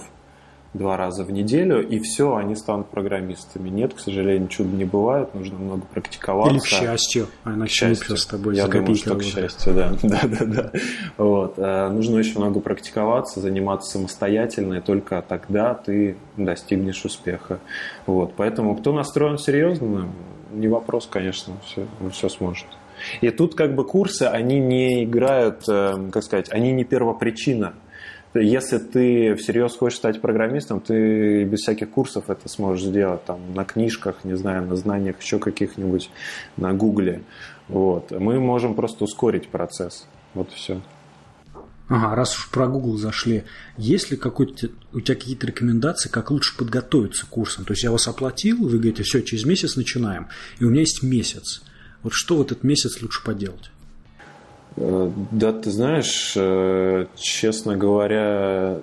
Speaker 4: два раза в неделю, и все, они станут программистами. Нет, к сожалению, чуда не бывает, нужно много практиковаться.
Speaker 5: Или к счастью, она
Speaker 4: к счастью. с тобой Я думаю, что к счастью, да. да, да, да. Вот. Э, нужно очень много практиковаться, заниматься самостоятельно, и только тогда ты достигнешь успеха. Вот. Поэтому кто настроен серьезно, не вопрос, конечно, все, все сможет. И тут как бы курсы, они не играют, э, как сказать, они не первопричина. Если ты всерьез хочешь стать программистом, ты без всяких курсов это сможешь сделать там на книжках, не знаю, на знаниях еще каких-нибудь, на гугле. Вот. Мы можем просто ускорить процесс. Вот все.
Speaker 5: Ага, раз уж про Google зашли, есть ли какой-то у тебя какие-то рекомендации, как лучше подготовиться к курсам? То есть я вас оплатил, вы говорите, все, через месяц начинаем, и у меня есть месяц. Вот что в этот месяц лучше поделать?
Speaker 4: Э, да, ты знаешь, э, честно говоря,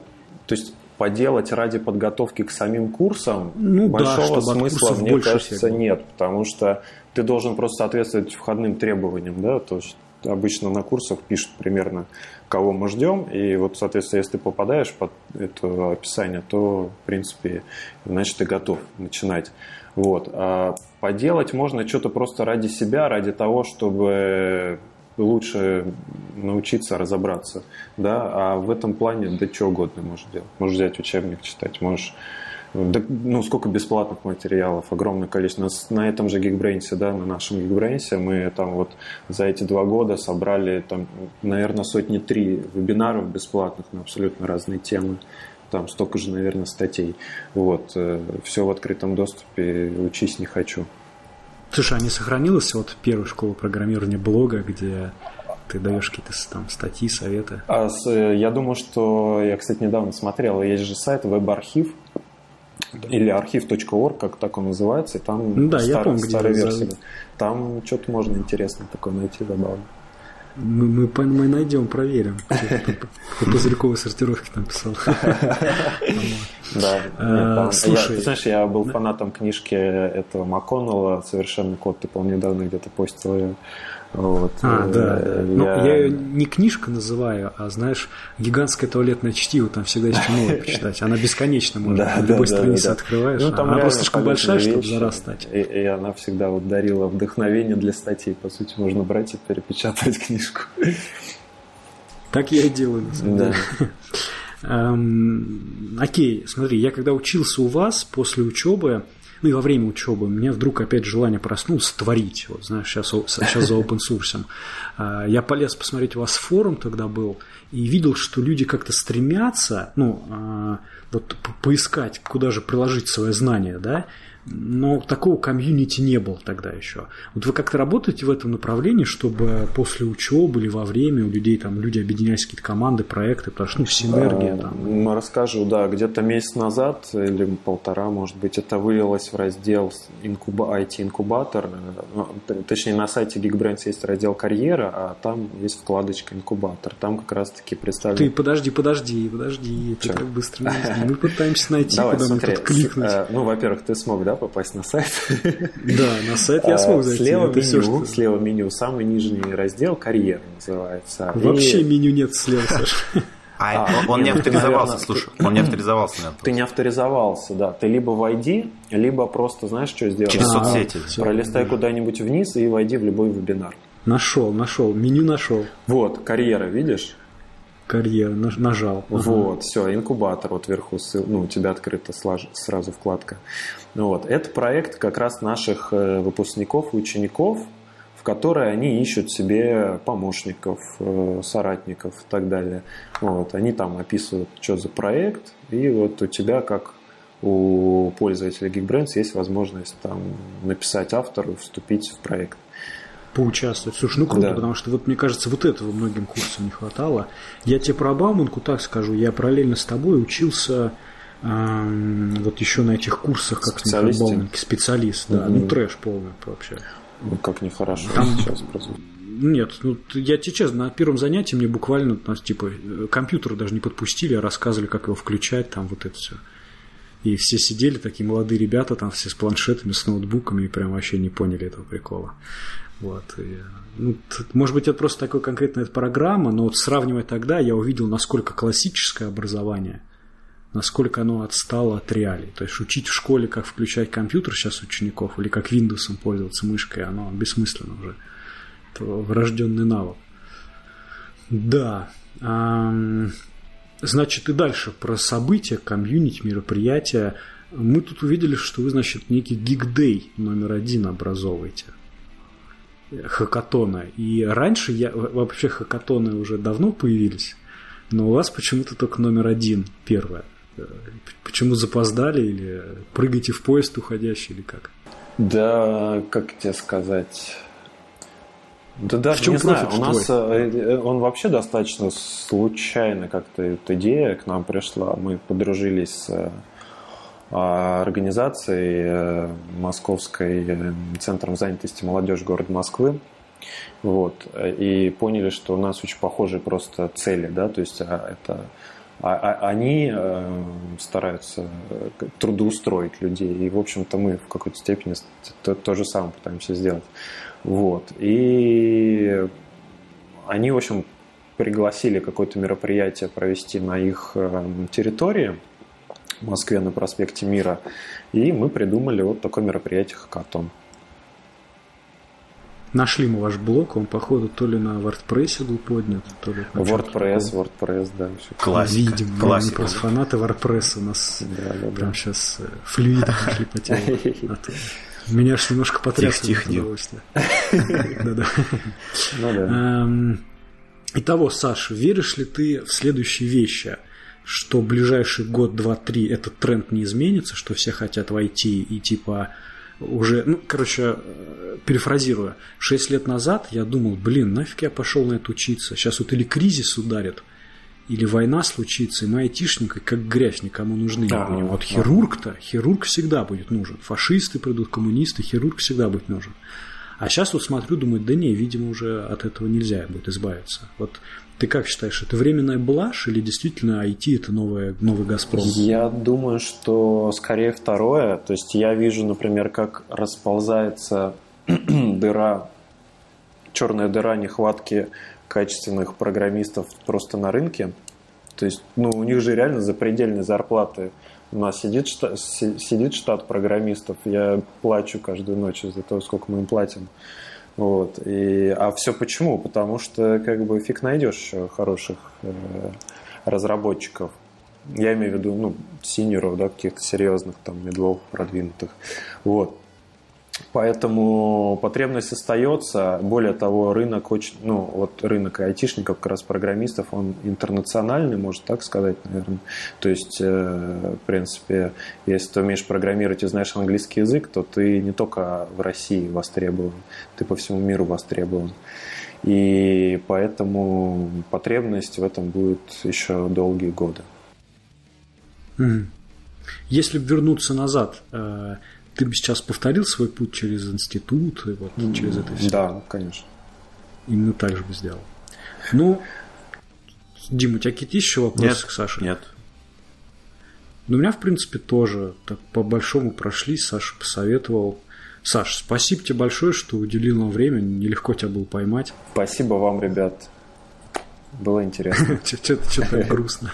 Speaker 4: то есть поделать ради подготовки к самим курсам ну, большого да, смысла, мне кажется, нет, потому что ты должен просто соответствовать входным требованиям, да, то есть обычно на курсах пишут примерно, кого мы ждем, и вот, соответственно, если ты попадаешь под это описание, то, в принципе, значит, ты готов начинать. Вот. А поделать можно что-то просто ради себя, ради того, чтобы лучше научиться разобраться, да, а в этом плане да что угодно можешь делать. Можешь взять учебник читать, можешь ну, сколько бесплатных материалов, огромное количество. На, на этом же Geekbrains, да, на нашем Geekbrains мы там вот за эти два года собрали там, наверное, сотни три вебинаров бесплатных на абсолютно разные темы. Там столько же, наверное, статей. Вот. Э, Все в открытом доступе, учись не хочу.
Speaker 5: Слушай, а не сохранилась вот первая школа программирования блога, где ты даешь какие-то там статьи, советы?
Speaker 4: А, э, я думаю, что я, кстати, недавно смотрел, есть же сайт веб-архив, или архив.орг, как так он называется, и там
Speaker 5: ну, да, стар, я помню,
Speaker 4: старая версия. За... Там что-то можно интересное такое найти, забавно.
Speaker 5: Мы, мы, мы найдем, проверим. (laughs) По пузырьковой сортировке там писал. (laughs)
Speaker 4: Да. А, слушай, ты знаешь, я был фанатом книжки этого МакКоннелла «Совершенный код». Ты, по-моему, недавно где-то постил ее. Вот.
Speaker 5: А, э, да, да. Ну, я... я ее не книжка называю, а, знаешь, гигантское туалетное чтиво, там всегда есть чему почитать. Она бесконечно может. Да, любой да, странице да, открываешь. Ну, там она просто слишком большая, чтобы за раз стать.
Speaker 4: И, и она всегда вот дарила вдохновение для статей. По сути, можно брать и перепечатать (laughs) книжку.
Speaker 5: Так я и делаю, на самом деле. Эм, окей, смотри, я когда учился у вас после учебы, ну и во время учебы, у меня вдруг опять желание проснулось творить. Вот знаешь, сейчас, сейчас за open source. А, я полез посмотреть у вас форум тогда был и видел, что люди как-то стремятся, ну, а, вот поискать, куда же приложить свои знания, да, но такого комьюнити не было тогда еще. Вот вы как-то работаете в этом направлении, чтобы после учебы или во время у людей там люди объединялись какие-то команды, проекты, потому что ну, синергия
Speaker 4: там. Ну, расскажу, да, где-то месяц назад или полтора, может быть, это вылилось в раздел инкуба, IT-инкубатор. Ну, точнее, на сайте Geekbrains есть раздел карьера, а там есть вкладочка инкубатор. Там как раз-таки представлен...
Speaker 5: Ты подожди, подожди, подожди, ты так быстро не Мы пытаемся найти, куда мне тут кликнуть. Э,
Speaker 4: ну, во-первых, ты смог, да, попасть на сайт.
Speaker 5: Да, на сайт я смог зайти.
Speaker 4: Слева меню, все, что... слева меню, самый нижний раздел «Карьера» называется.
Speaker 5: Вообще и... меню нет слева, Саша.
Speaker 3: А, а он, он не авторизовался, наверное, слушай, он не авторизовался. Наверное,
Speaker 4: ты не авторизовался, да. Ты либо войди, либо просто знаешь, что сделать?
Speaker 3: Через а, соцсети.
Speaker 4: Пролистай куда-нибудь вниз и войди в любой вебинар.
Speaker 5: Нашел, нашел, меню нашел.
Speaker 4: Вот, карьера, видишь?
Speaker 5: Карьера, нажал.
Speaker 4: Вот, все, инкубатор, вот вверху, ну, у тебя открыта сразу вкладка. Вот. Это проект как раз наших э, выпускников и учеников, в которые они ищут себе помощников, э, соратников и так далее. Вот. Они там описывают, что за проект, и вот у тебя, как у пользователя Geekbrains, есть возможность там написать автору, вступить в проект
Speaker 5: поучаствовать. Слушай, ну круто, да. потому что вот мне кажется, вот этого многим курсам не хватало. Я тебе про Бауманку так скажу, я параллельно с тобой учился э, вот еще на этих курсах, как Бауманки, специалист, да, угу. ну трэш полный вообще.
Speaker 4: Ну как нехорошо Там, сейчас прозвучит.
Speaker 5: нет, ну, я тебе честно, на первом занятии мне буквально, типа, компьютер даже не подпустили, а рассказывали, как его включать, там вот это все. И все сидели, такие молодые ребята, там все с планшетами, с ноутбуками, и прям вообще не поняли этого прикола. Вот. И, ну, может быть, это просто такая конкретная программа, но вот сравнивая тогда, я увидел, насколько классическое образование, насколько оно отстало от реалий. То есть учить в школе, как включать компьютер сейчас учеников, или как Windows пользоваться мышкой, оно бессмысленно уже. Это врожденный навык. Да. Значит, и дальше про события, комьюнити, мероприятия. Мы тут увидели, что вы, значит, некий гигдей номер один образовываете. Хакатона. И раньше я вообще хакатоны уже давно появились, но у вас почему-то только номер один, первое. Почему запоздали или прыгаете в поезд уходящий или как?
Speaker 4: Да, как тебе сказать, да даже в чем не знаю, у нас твой? Э, он вообще достаточно случайно как-то эта идея к нам пришла. Мы подружились с организацией э, Московской э, Центром занятости молодежи города Москвы. Вот, и поняли, что у нас очень похожие просто цели, да, то есть а, это а, а, они э, стараются трудоустроить людей, и, в общем-то, мы в какой-то степени то, то же самое пытаемся сделать. Вот. И они, в общем, пригласили какое-то мероприятие провести на их территории в Москве на проспекте Мира. И мы придумали вот такое мероприятие «Хакатон».
Speaker 5: Нашли мы ваш блог, он, походу, то ли на WordPress был поднят, то ли
Speaker 4: на WordPress, WordPress, да.
Speaker 5: Все. Классика. Видим, Классика. Мы просто фанаты WordPress у нас да, да, прям да. сейчас э, флюиды пошли по телу. (laughs) Меня аж немножко потрясло.
Speaker 3: Тихо, тихо. (laughs)
Speaker 5: Ну. Эм, итого, Саша, веришь ли ты в следующие вещи? Что ближайший год, два, три этот тренд не изменится, что все хотят войти и типа уже, ну, короче, э, перефразируя, шесть лет назад я думал, блин, нафиг я пошел на это учиться. Сейчас вот или кризис ударит, или война случится, и мы айтишники, как грязь, никому нужны да, не будем. Вот хирург-то, хирург всегда будет нужен. Фашисты придут, коммунисты, хирург всегда будет нужен. А сейчас вот смотрю, думаю, да не, видимо, уже от этого нельзя будет избавиться. Вот ты как считаешь, это временная блажь или действительно IT это новое, новый Газпром?
Speaker 4: Я думаю, что скорее второе. То есть я вижу, например, как расползается (clears throat) дыра, черная дыра нехватки качественных программистов просто на рынке. То есть, ну, у них же реально запредельные зарплаты. У нас сидит штат, сидит штат программистов, я плачу каждую ночь из-за того, сколько мы им платим. Вот. И, а все почему? Потому что как бы фиг найдешь хороших э, разработчиков. Я имею в виду, ну, синеров, да, каких-то серьезных, там, медлов продвинутых. Вот. Поэтому потребность остается. Более того, рынок очень, ну, вот рынок айтишников, как раз программистов, он интернациональный, можно так сказать, наверное. То есть, э, в принципе, если ты умеешь программировать и знаешь английский язык, то ты не только в России востребован, ты по всему миру востребован. И поэтому потребность в этом будет еще долгие годы.
Speaker 5: Если вернуться назад, э, ты бы сейчас повторил свой путь через институт, и вот mm, через это все?
Speaker 4: Да, конечно.
Speaker 5: Именно так же бы сделал. Ну, Дима, у тебя какие-то еще вопросы
Speaker 3: нет,
Speaker 5: к Саше?
Speaker 3: Нет.
Speaker 5: Ну, у меня, в принципе, тоже так по-большому прошли. Саша посоветовал. Саш, спасибо тебе большое, что уделил нам время. Нелегко тебя было поймать.
Speaker 4: Спасибо вам, ребят. Было интересно. (laughs) (laughs)
Speaker 5: Что-то грустно.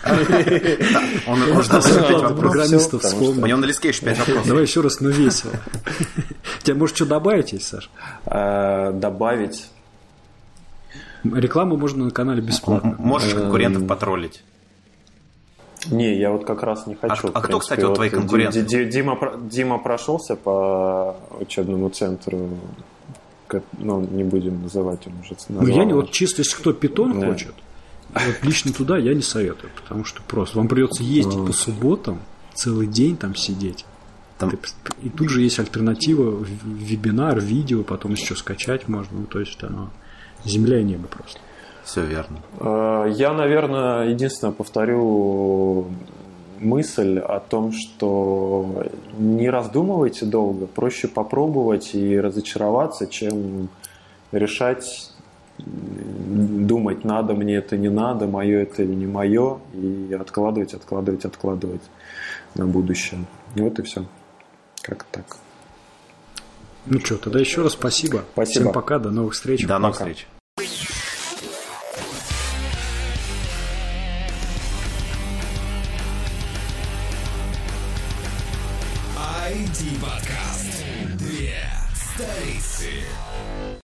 Speaker 3: Он ждал пять вопросов. вспомнил. У него на листке еще пять (laughs) вопросов.
Speaker 5: Давай еще раз, но весело. Тебе, может, что добавить есть, Саш?
Speaker 4: А, добавить?
Speaker 5: Рекламу можно на канале бесплатно.
Speaker 3: Можешь конкурентов потроллить.
Speaker 4: Не, я вот как раз не хочу.
Speaker 3: А, а кто, кстати, вот твои конкуренты?
Speaker 4: Дима, Дима прошелся по учебному центру ну, не будем называть, он уже
Speaker 5: назвал. Ну, я не, вот чисто, если кто питон да. хочет, вот лично туда я не советую, потому что просто вам придется ездить по субботам, целый день там сидеть. Там... И тут же есть альтернатива, вебинар, видео, потом еще скачать можно. Ну, то есть оно земля и небо просто.
Speaker 3: Все верно.
Speaker 4: А, я, наверное, единственное повторю мысль о том, что не раздумывайте долго, проще попробовать и разочароваться, чем решать думать, надо мне это, не надо, мое это или не мое, и откладывать, откладывать, откладывать на будущее. Вот и все. Как так.
Speaker 5: Ну что, тогда еще раз спасибо.
Speaker 4: Спасибо.
Speaker 5: Всем пока, до новых встреч.
Speaker 1: До новых
Speaker 4: Пока.
Speaker 1: встреч.